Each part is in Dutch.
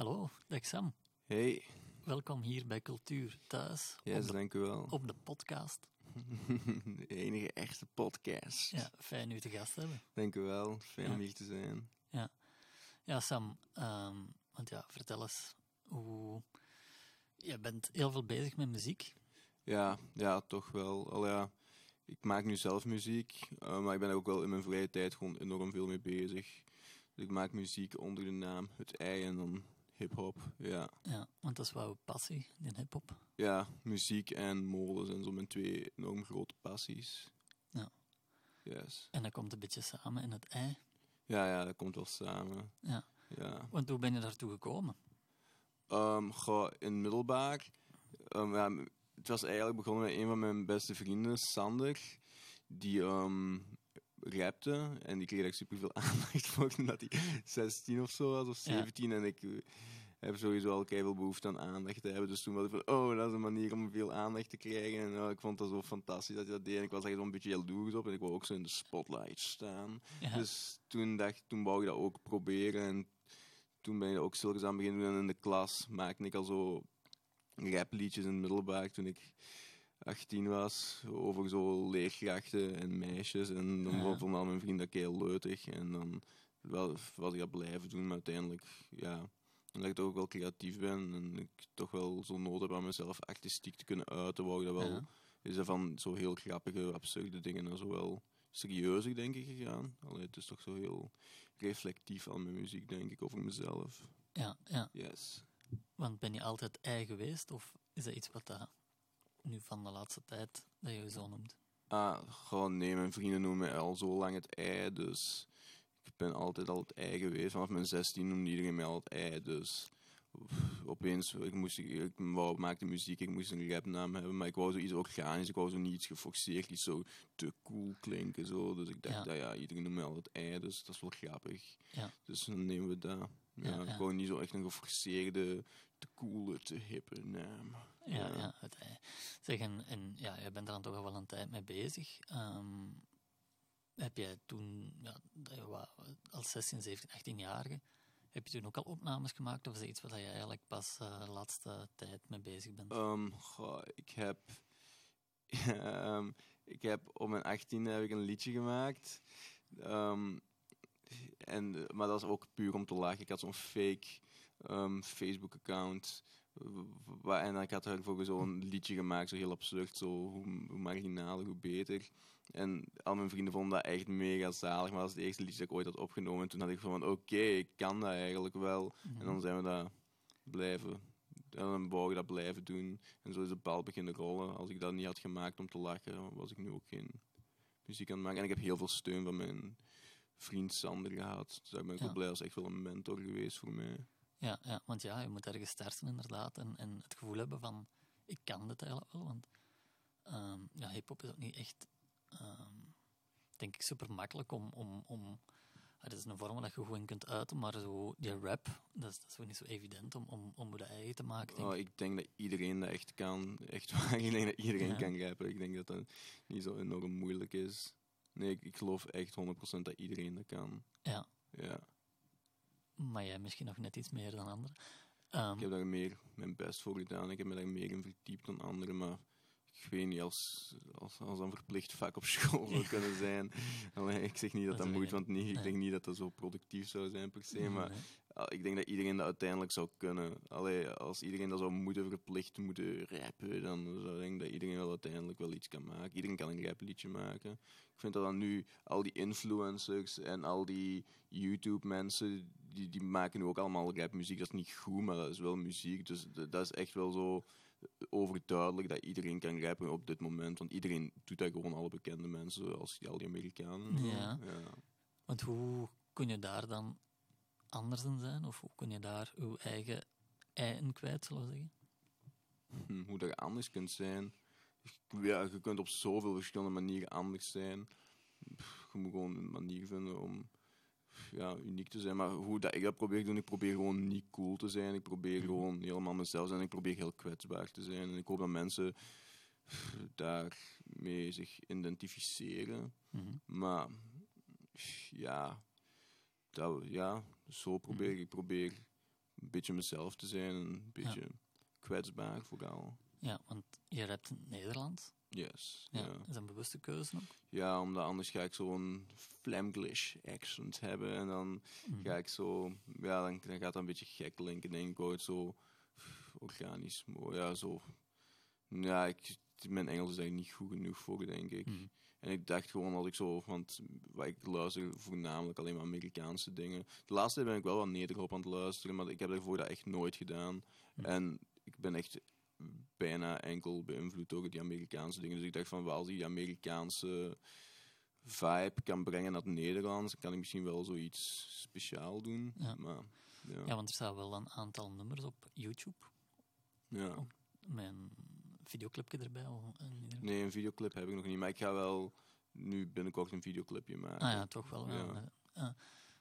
Hallo, dag Sam. Hey, Welkom hier bij Cultuur Thuis. yes, op, de, dank u wel. op de podcast. De enige echte podcast. Ja, fijn u te gast hebben. Dank u wel, fijn Ja. om hier te zijn. Ja, ja Sam, ehm, want ja, vertel eens hoe... Je bent heel veel bezig met muziek. Ja, ja, toch wel. Al ja, ik maak nu zelf muziek, eh, maar ik ben er ook wel in mijn vrije tijd gewoon enorm veel mee bezig. Dus ik maak muziek onder de naam Het Ei en dan hip-hop. Ja. Ja, want dat is wel passie, die hip-hop. ja, muziek en mode zijn zo mijn twee enorm grote passies. Ja. Yes. En dat komt een beetje samen in het ei. Ja, ja, dat komt wel samen. Ja, Ja. want hoe ben je daartoe gekomen? Ehm goh, in middelbaar. ehm, ja, het was eigenlijk begonnen met een van mijn beste vrienden, Sander. Die ehm rapte en die kreeg daar superveel aandacht voor toen dat hij 16 of zo was, of Ja. 17. En ik eh, heb sowieso al veel behoefte aan aandacht te hebben. Dus toen was ik van, oh, dat is een manier om veel aandacht te krijgen. En oh, ik vond dat zo fantastisch dat hij dat deed. En ik was echt zo'n beetje jaloers op en ik wou ook zo in de spotlight staan. Ja. Dus toen, dacht, toen wou ik dat ook proberen. En toen ben je ook stilletjes aan beginnen doen. En in de klas maakte ik al zo rapliedjes in het middelbaar toen ik 18 was. Over zo leerkrachten en meisjes. En dan Ja. vond al mijn vriend dat heel leutig. En dan wel, was ik dat blijven doen. Maar uiteindelijk, ja... Omdat ik toch ook wel creatief ben en ik toch wel zo nood heb aan mezelf artistiek te kunnen uiten, wou ik dat wel... Ja. Is dat van zo heel grappige, absurde dingen naar zo wel serieuzer, denk ik, gegaan. Allee, het is toch zo heel reflectief aan mijn muziek, denk ik, over mezelf. Ja, ja, Yes. want ben je altijd ei geweest? Of is dat iets wat dat nu van de laatste tijd, dat je je zo noemt? Ah, gewoon nee, mijn vrienden noemen mij al zo lang het ei, dus ik ben altijd al het ei geweest. Vanaf mijn 16 noemde iedereen mij al het ei, dus opeens, ik, moest, ik wou, maakte muziek, ik moest een rapnaam hebben, maar ik wou zoiets organisch, ik wou zo niet iets geforceerd, iets zo te cool klinken, zo. Dus ik dacht, Ja. ja, ja iedereen noemt mij al het ei, dus dat is wel grappig. Ja, Dus dan nemen we dat. Ja, wou niet zo echt een geforceerde, te coole, te hippe naam. ja, ja. het ei. Zeg, en, en ja, je bent er dan toch al wel een tijd mee bezig. Ehm, heb jij toen, ja, als 16, 17, 18-jarige, heb je toen ook al opnames gemaakt? Of is dat iets waar je eigenlijk pas eh, de laatste tijd mee bezig bent? Ehm, goh, ik heb... ehm, ik heb op mijn 18 heb ik een liedje gemaakt. En, maar dat was ook puur om te lachen. Ik had zo'n fake ehm, Facebook-account. En ik had ervoor zo'n liedje gemaakt, zo heel absurd. Zo, hoe, hoe marginaler, hoe beter. En al mijn vrienden vonden dat echt mega zalig. Maar dat was het eerste liedje dat ik ooit had opgenomen. En toen had ik van, oké, ik kan dat eigenlijk wel. En dan zijn we dat blijven en dan wou ik dat blijven doen. En zo is de bal beginnen rollen. Als ik dat niet had gemaakt om te lachen, was ik nu ook geen muziek aan het maken. En ik heb heel veel steun van mijn vriend Sander gehad. Dus daar ben ik Ja. wel blij. Is echt wel een mentor geweest voor mij. Ja, ja, want ja, je moet ergens starten inderdaad. En, en het gevoel hebben van, ik kan dit eigenlijk wel. Want ehm, ja, hip-hop is ook niet echt, ehm, denk ik, super makkelijk om. om, om het is een vorm dat je gewoon kunt uiten, maar zo, die rap, dat is, dat is gewoon niet zo evident om, om, om dat eigen te maken. Denk Oh, ik. ik denk dat iedereen dat echt kan. Echt waar. Ik denk dat iedereen Ja. kan rappen. Ik denk dat dat niet zo enorm moeilijk is. Nee, ik, ik geloof echt 100% dat iedereen dat kan. Ja, Ja. maar jij misschien nog net iets meer dan anderen. Ehm, Ik heb daar meer mijn best voor gedaan. Ik heb me daar meer in verdiept dan anderen, maar ik weet niet, als, als, als een verplicht vak op school zou kunnen zijn. Allee, ik zeg niet dat Dat dat moet, want niet, ik nee. denk niet dat dat zo productief zou zijn per se, Nee, maar nee. Ik denk dat iedereen dat uiteindelijk zou kunnen. Allee, als iedereen dat zou moeten verplicht moeten rappen, dan zou ik denk dat iedereen wel uiteindelijk wel iets kan maken. Iedereen kan een rapliedje maken. Ik vind dat dan nu al die influencers en al die YouTube-mensen, die, die maken nu ook allemaal rapmuziek. Dat is niet goed, maar dat is wel muziek. Dus dat is echt wel zo overduidelijk dat iedereen kan rappen op dit moment. Want iedereen doet dat gewoon, alle bekende mensen, zoals die, al die Amerikanen. ja. Want hoe kun je daar dan anders in zijn? Of hoe kun je daar uw eigen ei in kwijt, zullen we zeggen? Hm, hoe dat je anders kunt zijn. Ja, je kunt op zoveel verschillende manieren anders zijn. Je moet gewoon een manier vinden om ja, uniek te zijn. Maar hoe dat ik dat probeer te doen, ik probeer gewoon niet cool te zijn. Ik probeer gewoon helemaal mezelf te zijn. Ik probeer heel kwetsbaar te zijn. En ik hoop dat mensen daarmee zich identificeren. Mhm. Maar ja, dat, ja, zo probeer ik. Ik probeer een beetje mezelf te zijn. en Een beetje kwetsbaar vooral. Ja, want je hebt in Nederland. Yes. Ja, Ja. Is dat een bewuste keuze ook? Ja, omdat anders ga ik zo'n Flamglish accent hebben. En dan Mhm. ga ik zo... Ja, dan, dan gaat dat een beetje gek klinken, denk ik ooit. Zo organisch. mooi, Ja, zo... Ja, ik, mijn Engels is eigenlijk niet goed genoeg voor, denk ik. Mhm. En ik dacht gewoon als ik zo... Want ik luister voornamelijk alleen maar Amerikaanse dingen. De laatste tijd ben ik wel wat nederhop aan het luisteren. Maar ik heb daarvoor dat echt nooit gedaan. En ik ben echt bijna enkel beïnvloed door die Amerikaanse dingen. Dus ik dacht van, wel, als die Amerikaanse vibe kan brengen naar het Nederlands, dan kan ik misschien wel zoiets speciaal doen. Ja. Maar, ja. Ja, want er staan wel een aantal nummers op YouTube. ja. Een videoclipje erbij. al. Nee, een videoclip heb ik nog niet, maar ik ga wel nu binnenkort een videoclipje maken. Ah ja, toch wel. Ja. Ja. Ja.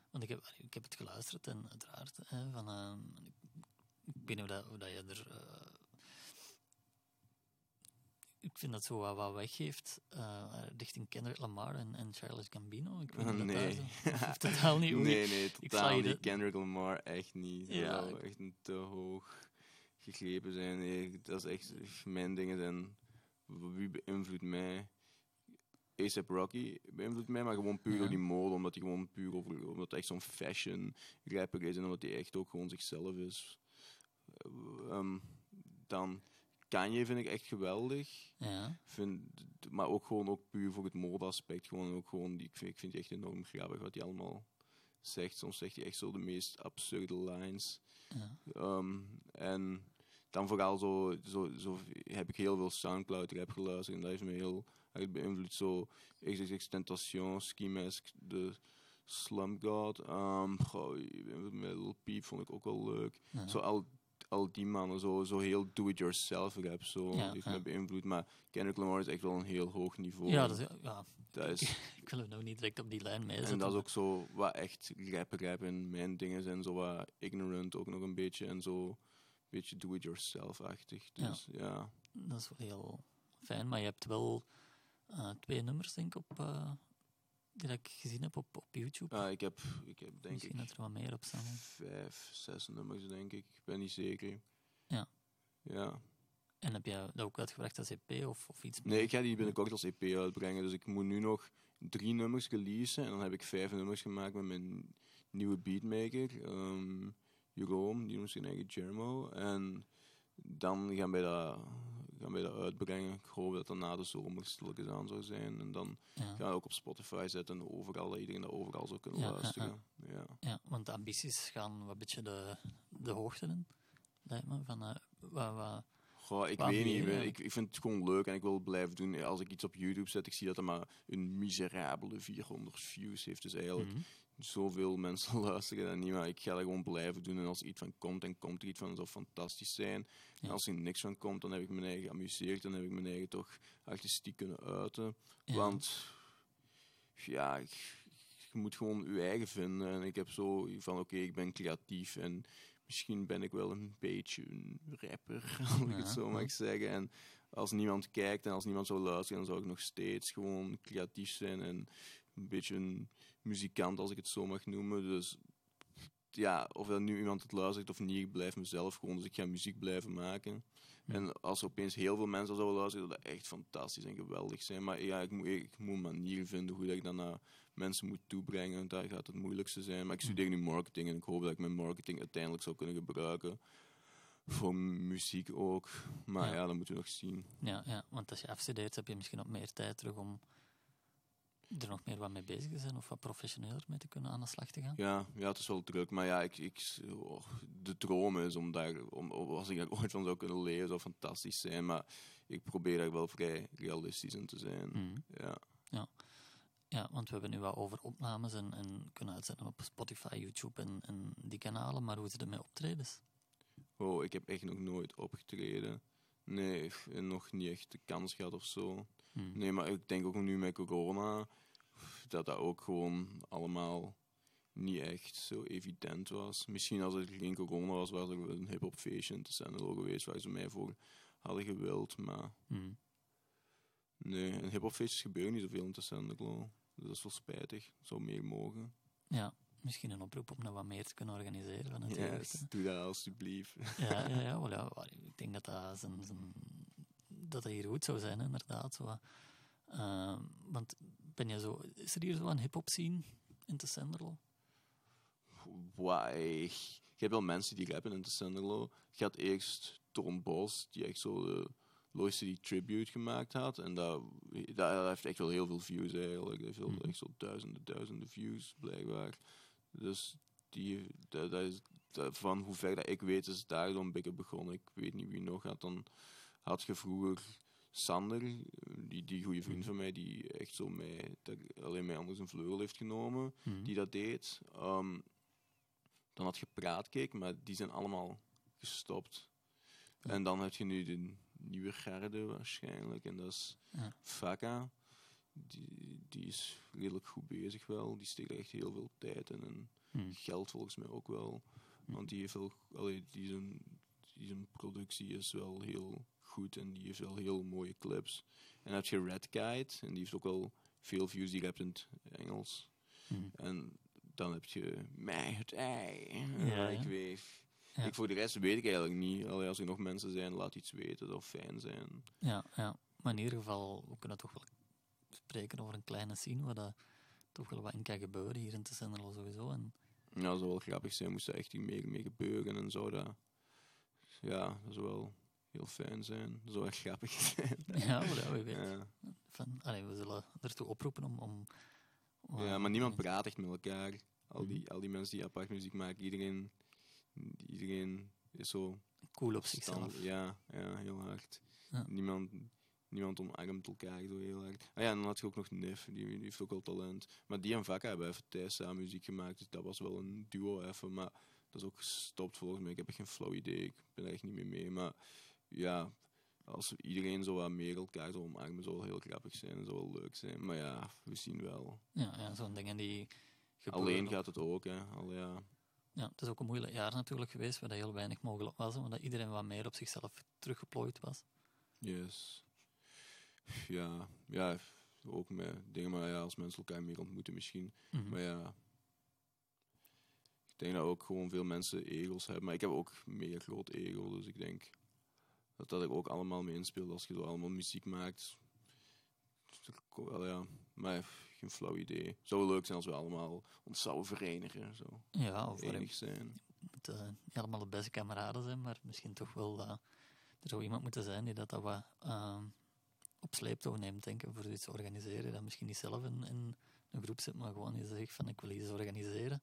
Want ik heb, ik heb het geluisterd en uiteraard. Hè, van, eh, ik weet niet hoe, dat, dat je er. eh, ik vind dat zo wat, wat weggeeft eh, richting Kendrick Lamar en, en Charles Gambino. Ik weet niet of dat Nee. daar of totaal niet. nee, nee, ik totaal niet. Kendrick Lamar, echt niet. Dat Ja, ik- echt te hoog gegrepen zijn. Nee, dat is echt... Mijn dingen zijn... Wie beïnvloedt mij? A$AP Rocky beïnvloedt mij, maar gewoon puur Ja. door die mode, omdat hij gewoon puur over... Omdat hij echt zo'n fashion rapper is en omdat hij echt ook gewoon zichzelf is. Ehm, dan... Kanye vind ik echt geweldig. Ja, Vind, maar ook gewoon ook puur voor het modeaspect. Gewoon ook gewoon, die, ik, vind, ik vind die echt enorm grappig wat hij allemaal zegt. Soms zegt hij echt zo de meest absurde lines. Ja. Ehm, en dan vooral zo, zo, zo heb ik heel veel Soundcloud rap geluisterd. En dat heeft me heel erg beïnvloed. Zo XXX Tentation, Ski Mask, de Slum God. Um, goh, met Lil Peep vond ik ook wel leuk. ja. Zo al, al die mannen, zo, zo heel do-it-yourself rap, zo, Ja, die heeft ja. me beïnvloed. Maar Kendrick Lamar is echt wel een heel hoog niveau. ja, dat is, ja, Dat is, ik wil hem nou niet direct op die lijn meezetten. en dat is ook zo wat echt rap-rap en mijn dingen zijn zo wat ignorant ook nog een beetje. En zo een beetje do-it-yourself-achtig. Dus ja. Dat is wel heel fijn, maar je hebt wel eh, twee nummers, denk ik, op, eh, die ik gezien heb op, op YouTube. Ah, ik heb, ik heb denk Misschien ik dat er wat meer op staan. vijf, zes nummers, denk ik. Ik ben niet zeker. Ja. Ja. En heb je dat ook uitgebracht als EP of, of iets? Nee, ik ga die binnenkort als EP uitbrengen. Dus ik moet nu nog drie nummers releasen. En dan heb ik vijf nummers gemaakt met mijn nieuwe beatmaker. ehm Jeroen, die noemt zijn eigen Germo. En dan gaan wij dat, gaan wij dat uitbrengen. Ik hoop dat dat na de zomer stilletjes aan zou zijn. En dan Ja, gaan we ook op Spotify zetten. En overal, dat iedereen dat overal zou kunnen Ja, luisteren. Ja, ja, want de ambities gaan wat beetje de, de hoogte in. Lijkt me. Van, eh, wat, wat, Goh, ik Waar weet niet. ja? Ik, ik vind het gewoon leuk en ik wil het blijven doen. Als ik iets op YouTube zet, ik zie dat er maar een miserabele 400 views heeft. Dus eigenlijk Mhm. Zoveel mensen luisteren dat niet, maar ik ga dat gewoon blijven doen. En als er iets van komt, dan komt er iets van. Dat zou fantastisch zijn. En als er niks van komt, dan heb ik mijn eigen geamuseerd. Dan heb ik mijn eigen toch artistiek kunnen uiten. Ja. Want, ja, ik- je moet gewoon je eigen vinden. En ik heb zo van, oké, ik ben creatief en misschien ben ik wel een beetje een rapper, als ik Ja, het zo mag zeggen. En als niemand kijkt en als niemand zou luisteren, dan zou ik nog steeds gewoon creatief zijn en een beetje een muzikant, als ik het zo mag noemen. Dus ja, of dat nu iemand het luistert of niet, ik blijf mezelf gewoon. Dus ik ga muziek blijven maken. Ja. En als er opeens heel veel mensen zouden luisteren, zou dat echt fantastisch en geweldig zijn. Maar ja, ik moet, ik moet een manier vinden hoe dat ik dat naar mensen moet toebrengen. Daar gaat het moeilijkste zijn. Maar ik studeer nu marketing en ik hoop dat ik mijn marketing uiteindelijk zou kunnen gebruiken. Voor muziek ook. Maar Ja. ja, dat moeten we nog zien. ja, ja, want als je afstudeert, heb je misschien ook meer tijd terug om er nog meer wat mee bezig te zijn of wat professioneler mee te kunnen aan de slag te gaan. Ja, ja, het is wel druk. Maar ja, ik, ik, oh, de droom is om daar, om, als ik daar ooit van zou kunnen leven, zou fantastisch zijn. Maar ik probeer daar wel vrij realistisch in te zijn. Mhm. Ja. Ja, want we hebben nu wat over opnames en, en kunnen uitzetten op Spotify, YouTube en, en die kanalen, maar hoe zit het met optredens? Oh, ik heb echt nog nooit opgetreden. Nee, nog niet echt de kans gehad of zo. Mhm. Nee, maar ik denk ook nu met corona dat dat ook gewoon allemaal niet echt zo evident was. Misschien als er geen corona was, was er een hip-hop feestje in te Sandelo geweest waar ze mij voor hadden gewild. Maar Mhm. nee, en hip-hop feestjes gebeuren niet zoveel in te Sandelo. Dus dat is wel spijtig. Zou meer mogen. Ja, misschien een oproep om dat wat meer te kunnen organiseren van het jeugd, Yes, doe dat alsjeblieft. Ja, ja, ja, wel, ja, ik denk dat dat, zijn, zijn, dat dat hier goed zou zijn, inderdaad. Zo. Ehm, want ben je zo, is er hier zo een hip-hop scene in te Senderlo? Why? Je hebt wel mensen die rappen in de Senderlo. Je had eerst Tom Bos, die echt zo de Lois tribute gemaakt had. En dat, dat heeft echt wel heel veel views eigenlijk. Dat heeft wel Mhm. echt zo duizenden, duizenden views, blijkbaar. Dus die, dat, dat is, dat- van hoe ver dat ik weet, is daar zo'n beetje begonnen. Ik weet niet wie nog had. Dan had je vroeger Sander, die, die goede vriend van mij, die echt zo mij, dat, alleen mij anders een vleugel heeft genomen Mhm. die dat deed. Ehm, dan had je Praatcake, maar die zijn allemaal gestopt. Ja. En dan heb je nu de nieuwe garde waarschijnlijk. En dat is Ja. Vaka. Die, die is redelijk goed bezig wel. Die steekt echt heel veel tijd in. En Mhm. geld volgens mij ook wel. Hm. Want die heeft wel... Allee, die zijn, die zijn productie is wel heel goed. En die heeft wel heel mooie clips. En dan heb je Red Kite. En die heeft ook wel veel views. Die rapt in het Engels. Mhm. En dan heb je mij het ei. Ja, ik ja. voor de rest weet ik eigenlijk niet. Allee, als er nog mensen zijn, laat iets weten. Dat zou fijn zijn. Ja, ja, maar in ieder geval, we kunnen toch wel spreken over een kleine scene waar dat toch wel wat in kan gebeuren hier in te Senderlo sowieso. En, Ja, dat zou wel grappig zijn. Moest er echt iets meer mee gebeuren en zo. Dat, ja, dat zou wel heel fijn zijn. Zou echt grappig zijn. ja, weet. Ja. Van, allee, we zullen ertoe oproepen om... om, om ja, maar niemand praat echt met elkaar. Al Mhm. die, al die mensen die apart muziek maken, iedereen, iedereen is zo cool op stand- zichzelf. Ja, ja, heel hard. Ja. Niemand, niemand omarmt elkaar zo heel hard. Ah ja, en dan had je ook nog Nif, die, die heeft ook wel talent. Maar die en Vakka hebben even thuis samen muziek gemaakt, dus dat was wel een duo even. Maar dat is ook gestopt volgens mij. Ik heb echt geen flauw idee, ik ben er echt niet meer mee. Maar ja, als iedereen zo wat meer elkaar zou omarmen, zou wel heel grappig zijn. Dat zou wel leuk zijn. Maar ja, we zien wel. Ja, ja zo'n dingen die gebeuren Alleen gaat het ook, hè. Al, ja. Ja, het is ook een moeilijk jaar natuurlijk geweest, waar dat heel weinig mogelijk was, omdat iedereen wat meer op zichzelf teruggeplooid was. Yes. Ja, ja, ook met dingen, maar ja, als mensen elkaar meer ontmoeten misschien. Mhm. Maar ja, ik denk dat ook gewoon veel mensen egels hebben. Maar ik heb ook mega groot ego, dus ik denk dat dat er ook allemaal mee inspeelt als je zo allemaal muziek maakt. Wel ja, maar geen flauw idee. Het zou wel leuk zijn als we allemaal ons zouden verenigen. Zo. Ja, of Enig zijn. moeten eh, niet allemaal de beste kameraden zijn, maar misschien toch wel eh, er zou iemand moeten zijn die dat, dat wat eh, op sleeptouw neemt, denk ik, voor iets te organiseren. Dat misschien niet zelf in, in een groep zit, maar gewoon die zegt van ik wil iets organiseren.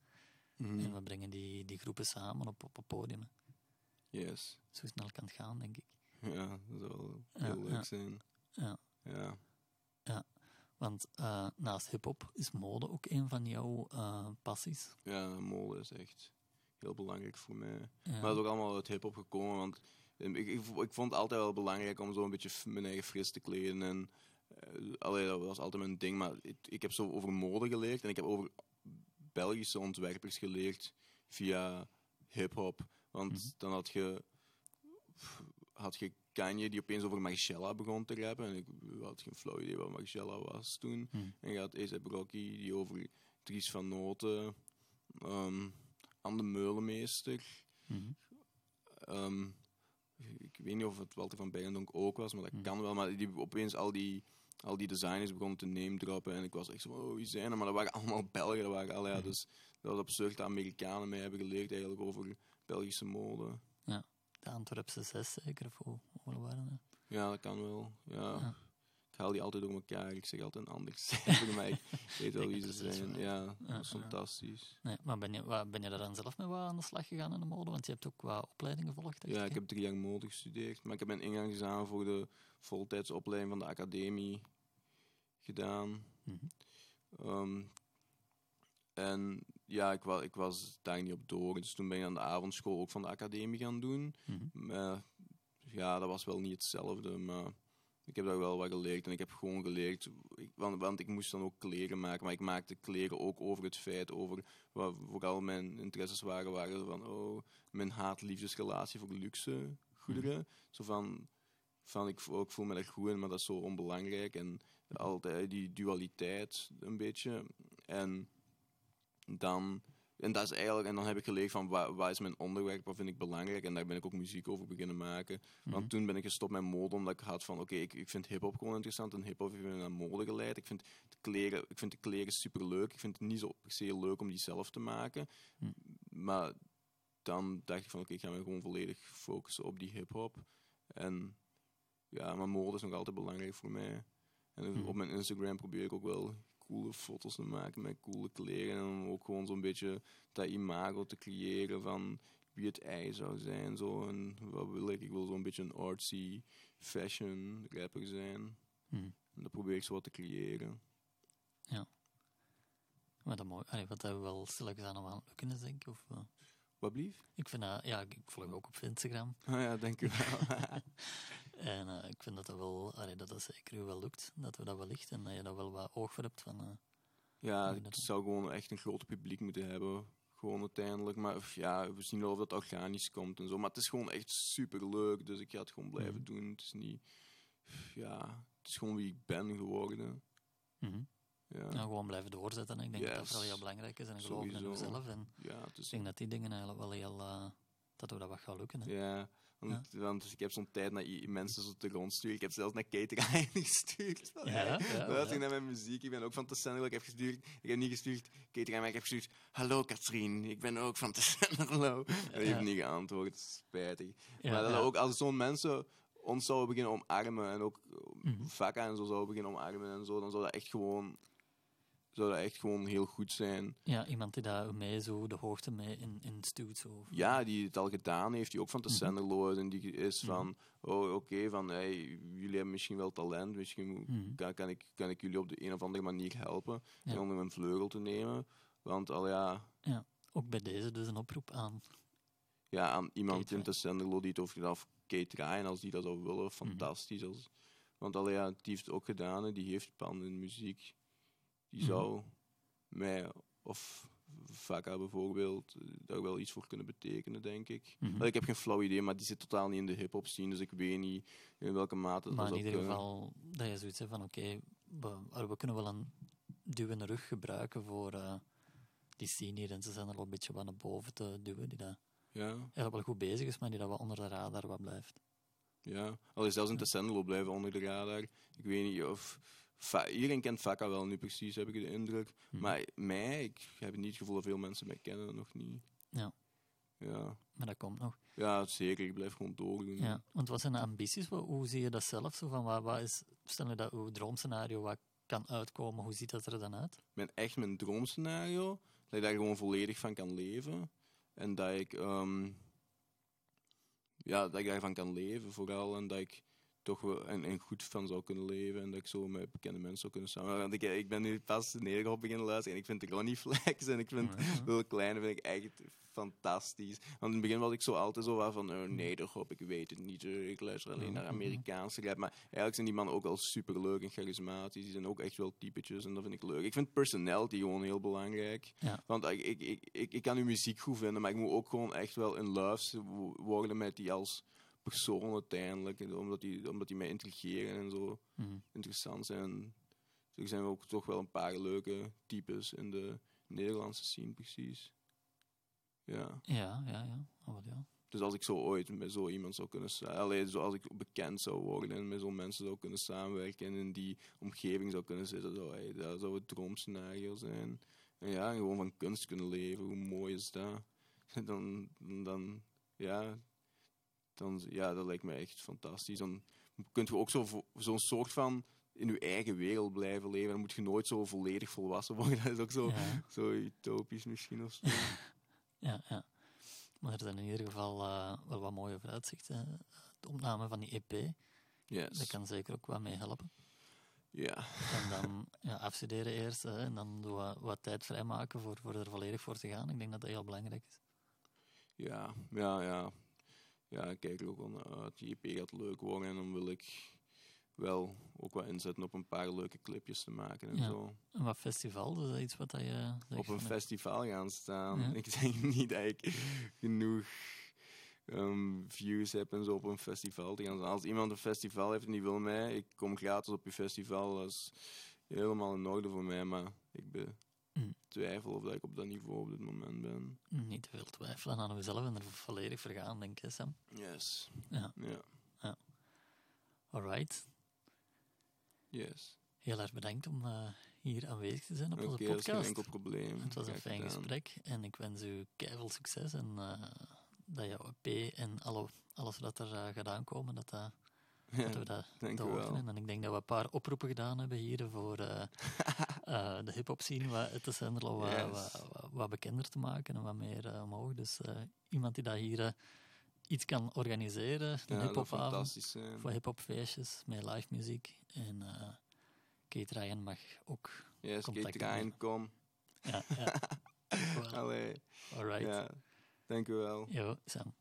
Mhm. En we brengen die, die groepen samen op, op een podium. Yes. Zo snel kan het gaan, denk ik. Ja, dat zou heel leuk ja. zijn. Ja. Ja. Want eh, naast hip-hop is mode ook een van jouw eh, passies. Ja, mode is echt heel belangrijk voor mij. Ja. Maar dat is ook allemaal uit hip-hop gekomen. Want eh, ik, ik, ik vond het altijd wel belangrijk om zo een beetje mijn eigen fris te kleden. En, eh, allee, dat was altijd mijn ding. Maar ik, ik heb zo over mode geleerd. En ik heb over Belgische ontwerpers geleerd via hip-hop. Want Mhm. dan had je, had je Kanye die opeens over Margiela begon te rappen. En ik had geen flauw idee wat Margiela was toen. Hm. En je had A$AP Rocky die over Dries van Noten, ehm Anne Meulemeester. Mhm. ehm, ik weet niet of het Walter van Bijlendonk ook was, maar dat Hmm. kan wel. Maar die opeens al die, al die designers begonnen te name droppen. En ik was echt zo, oh, wie zijn er? Maar dat waren allemaal Belgen. Dat waren, allee, ja, Mhm. dus dat was absurd. De Amerikanen mij hebben geleerd eigenlijk over Belgische mode. De Antwerpse zes zeker, of hoe, hoe waren dat? Ja, dat kan wel. Ja. Ja. Ik haal die altijd door elkaar. Ik zeg altijd een ander cijfer, maar ik weet wel wie ze zes zijn. Ja, dat is ja. fantastisch. Nee, maar ben je, wat, ben je daar dan zelf mee wat aan de slag gegaan in de mode? Want je hebt ook wat opleidingen gevolgd. Ja, ik heb drie jaar mode gestudeerd. Maar ik heb mijn ingangsexamen voor de voltijdsopleiding van de academie gedaan. Mhm. Ehm, en ja, ik, wa ik was daar niet op door. Dus toen ben ik aan de avondschool ook van de academie gaan doen. Mhm. Maar ja, dat was wel niet hetzelfde. Maar ik heb daar wel wat geleerd. En ik heb gewoon geleerd. Ik, want, want ik moest dan ook kleren maken. Maar ik maakte kleren ook over het feit. Over wat vooral mijn interesses waren. Waren van oh, mijn haat-liefdesrelatie voor luxe goederen. Zo van. Van ik, voel- ik voel me daar goed in, maar dat is zo onbelangrijk. En altijd die dualiteit een beetje. En dan en dat is eigenlijk, en dan heb ik geleerd van wat is mijn onderwerp, wat vind ik belangrijk. En daar ben ik ook muziek over beginnen maken. Want Mhm. toen ben ik gestopt met mode, omdat ik had van oké, ik, ik vind hip-hop gewoon interessant. En hip-hop heeft me naar mode geleid. Ik vind, de kleren, ik vind de kleren super leuk. Ik vind het niet zo per se leuk om die zelf te maken. Hm. Maar dan dacht ik van oké, ik ga me gewoon volledig focussen op die hip-hop. En ja, maar mode is nog altijd belangrijk voor mij. En Hm. op mijn Instagram probeer ik ook wel coole foto's te maken met coole kleren. En ook gewoon zo'n beetje dat imago te creëren van wie het ei zou zijn. Zo. En wat wil ik? Ik wil zo'n beetje een artsy fashion rapper zijn. Mhm. En dat probeer ik zo wat te creëren. Maar dat mooi. Allee, wat hebben we wel stilletjes aan om aan het lukken is, denk ik. Of, eh, Wat blief? ik vind dat, ja, ik volg ook op Instagram. Ah ja, dank u wel. En eh, ik vind dat dat wel, allee, dat dat zeker wel lukt. Dat we dat wellicht en dat je daar wel wat oog voor hebt van... eh, ja, dat- zou gewoon echt een groot publiek moeten hebben. Gewoon uiteindelijk. Maar f- ja, we zien wel of dat organisch komt en zo. Maar het is gewoon echt super leuk. Dus ik ga het gewoon blijven Mhm. doen. Het is niet. Ja, het is gewoon wie ik ben geworden. mhm. Ja, gewoon blijven doorzetten. Ik denk dat dat vooral heel belangrijk is. En geloven in jezelf. En ja het ik denk dat die dingen eigenlijk wel heel... eh, dat we dat wat gaan lukken. Hè. Ja, want, want ik heb zo'n tijd naar mensen zo te rondsturen. Ik heb zelfs naar Kate Ryan gestuurd. Ja, ja, ja. naar mijn muziek. Ik ben ook van Tessendel. Ik heb gestuurd. Ik heb niet gestuurd Kate Ryan, maar ik heb gestuurd. Hallo Katrien, ik ben ook van Tessendel. En die heeft niet geantwoord. Spijtig. Maar dat ook als zo'n mensen ons zouden beginnen omarmen en ook Mhm. vakken en zo zouden beginnen omarmen en zo, dan zou dat echt gewoon, zou dat echt gewoon heel goed zijn. Ja, iemand die daar mee zo de hoogte mee in, in stuurt. Zo. Ja, die het al gedaan heeft, die ook van de Mhm. Senderlo is en die is Mhm. van, oh oké, van hey, jullie hebben misschien wel talent, misschien Mhm. kan, kan, ik, kan ik jullie op de een of andere manier helpen Ja. en onder mijn vleugel te nemen. Want al ja, Ook bij deze dus een oproep aan. ja aan iemand Kate in de Senderlo die het over gedaan, of Kate Ryan, als die dat zou willen, fantastisch. Als, want al ja, die heeft het ook gedaan en die heeft pan in muziek. Die Mhm. zou mij, of Vaka bijvoorbeeld, eh, daar wel iets voor kunnen betekenen, denk ik. Mhm. Ik heb geen flauw idee, maar die zit totaal niet in de hip-hop scene, dus ik weet niet in welke mate dat Maar in ieder kunnen. geval dat je zoiets hebt van oké, we, we kunnen wel een duw in de rug gebruiken voor eh, die senior en ze zijn er wel een beetje wat naar boven te duwen, die dat Ja, wel goed bezig is, maar die dat wat onder de radar wat blijft. ja. Al is zelfs in Ja. Tessendelo blijven onder de radar. Ik weet niet of... Iedereen kent Vaka wel nu precies, heb ik de indruk. Mhm. Maar mij, ik heb niet het gevoel dat veel mensen mij kennen, nog niet. Ja. Ja, Maar dat komt nog. ja zeker. Ik blijf gewoon doordoen. Ja, want wat zijn de ambities? Hoe zie je dat zelf? Zo van, wat, wat is, stel je dat uw droomscenario wat kan uitkomen, hoe ziet dat er dan uit? mijn, echt mijn droomscenario. Dat ik daar gewoon volledig van kan leven. En dat ik, ehm, ja, dat ik daarvan kan leven vooral. En dat ik toch wel en, en goed van zou kunnen leven. En dat ik zo met bekende mensen zou kunnen samenwerken. Want ik, ik ben nu pas Nederland beginnen luisteren. En ik vind Ronnie Flex en ik vind Ja. Wil Kleine vind ik echt fantastisch. Want in het begin was ik zo altijd zo wel van, oh, nee, toch op, ik weet het niet. eh, Ik luister alleen naar. Amerikaanse rap. Maar eigenlijk zijn die mannen ook wel super leuk en charismatisch. Die zijn ook echt wel typetjes en dat vind ik leuk. Ik vind personality gewoon heel belangrijk. Ja. Want ik, ik, ik, ik, ik kan uw muziek goed vinden, maar ik moet ook gewoon echt wel in love wo- worden met die als persoon uiteindelijk. Omdat die, omdat die mij intrigeren en zo Mhm. interessant zijn. Er zijn ook toch wel een paar leuke types in de Nederlandse scene, precies. Ja. Ja, ja, ja. Oh, ja. Dus als ik zo ooit met zo iemand zou kunnen sa- allee, zo als ik bekend zou worden en met zo'n mensen zou kunnen samenwerken en in die omgeving zou kunnen zitten, zou, hey, dat zou het droomscenario zijn. En ja, gewoon van kunst kunnen leven, hoe mooi is dat? Dan, dan ja, dan, ja, dat lijkt me echt fantastisch. Dan kunt je ook zo zo'n soort van in je eigen wereld blijven leven. Dan moet je nooit zo volledig volwassen worden. Dat is ook zo, Ja. zo utopisch misschien of zo. Ja, ja. Maar er zijn in ieder geval eh, wel wat mooie vooruitzichten. De opname van die EP, dat Yes. kan zeker ook wat mee helpen. Ja. En dan ja, afstuderen eerst hè, en dan wat, wat tijd vrijmaken voor, voor er volledig voor te gaan. Ik denk dat dat heel belangrijk is. Ja, ja, ja. Ja, ik kijk er ook wel naar uit. EP gaat leuk worden en dan wil ik wel ook wat inzetten op een paar leuke clipjes te maken en Ja. zo. En wat festival, is dat iets wat dat je... zegt Op een festival gaan staan. Ja. Ik denk niet dat ik genoeg ehm, views heb en zo op een festival te gaan staan. Als iemand een festival heeft en die wil mij, ik kom gratis op je festival, dat is helemaal in orde voor mij, maar ik ben Mm. twijfel of dat ik op dat niveau op dit moment ben. Niet te veel twijfelen aan mezelf en er volledig voor gaan, denk ik, Sam. Yes. Ja. Ja. Alright. Yes. Heel erg bedankt om eh, hier aanwezig te zijn op onze dat is geen podcast. enkel probleem. Het was een fijn gedaan. gesprek en ik wens u keihard succes en eh, dat jouw EP en alle, alles wat er eh, gaat aankomen, dat, dat, Ja, dat we dat wel. En ik denk dat we een paar oproepen gedaan hebben hier voor eh, eh, de hip-hop scene, wat te zijn, wat, Yes. wat, wat, wat bekender te maken en wat meer eh, omhoog. Dus eh, iemand die dat hier iets kan organiseren, een Ja, hip-hopavond voor hip-hop feestjes met live muziek. En Kate Ryan mag ook. Yes, contact Kate Ryan, kom. Ja, ja. Allee. Alright. Ja, dank u wel. Yo, Sam.